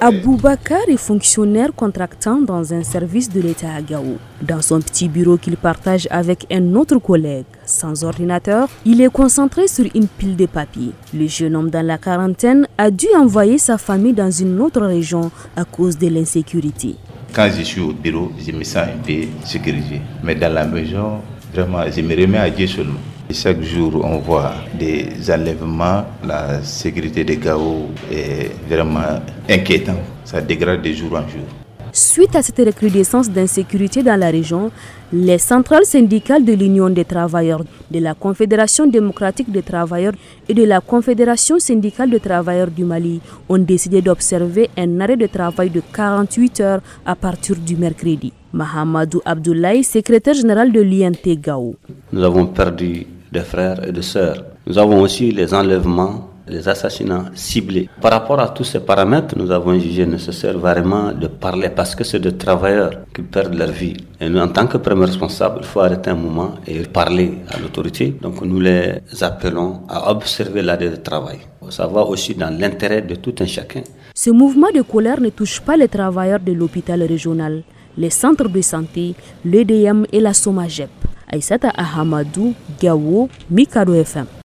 Aboubakar est fonctionnaire contractant dans un service de l'État à Gao. Dans son petit bureau qu'il partage avec un autre collègue, sans ordinateur, il est concentré sur une pile de papiers. Le jeune homme dans la quarantaine a dû envoyer sa famille dans une autre région à cause de l'insécurité. Quand je suis au bureau, je me sens sécurisé. Mais dans la maison, vraiment, je me remets à Dieu seulement. Chaque jour, on voit des enlèvements. La sécurité des Gao est vraiment inquiétante. Ça dégrade de jour en jour. Suite à cette recrudescence d'insécurité dans la région, les centrales syndicales de l'Union des travailleurs, de la Confédération démocratique des travailleurs et de la Confédération syndicale des travailleurs du Mali ont décidé d'observer un arrêt de travail de 48 heures à partir du mercredi. Mahamadou Abdoulaye, secrétaire général de l'INT Gao. Nous avons perdu des frères et des sœurs. Nous avons aussi les enlèvements les assassinats ciblés. Par rapport à tous ces paramètres, nous avons jugé nécessaire vraiment de parler parce que c'est des travailleurs qui perdent leur vie. Et nous, en tant que premier responsable, il faut arrêter un moment et parler à l'autorité. Donc nous les appelons à observer l'arrêt de travail. Ça va aussi dans l'intérêt de tout un chacun. Ce mouvement de colère ne touche pas les travailleurs de l'hôpital régional, les centres de santé, l'EDM et la SOMAGEP. Aïsata Ahamadou, Gawo, Mikado FM.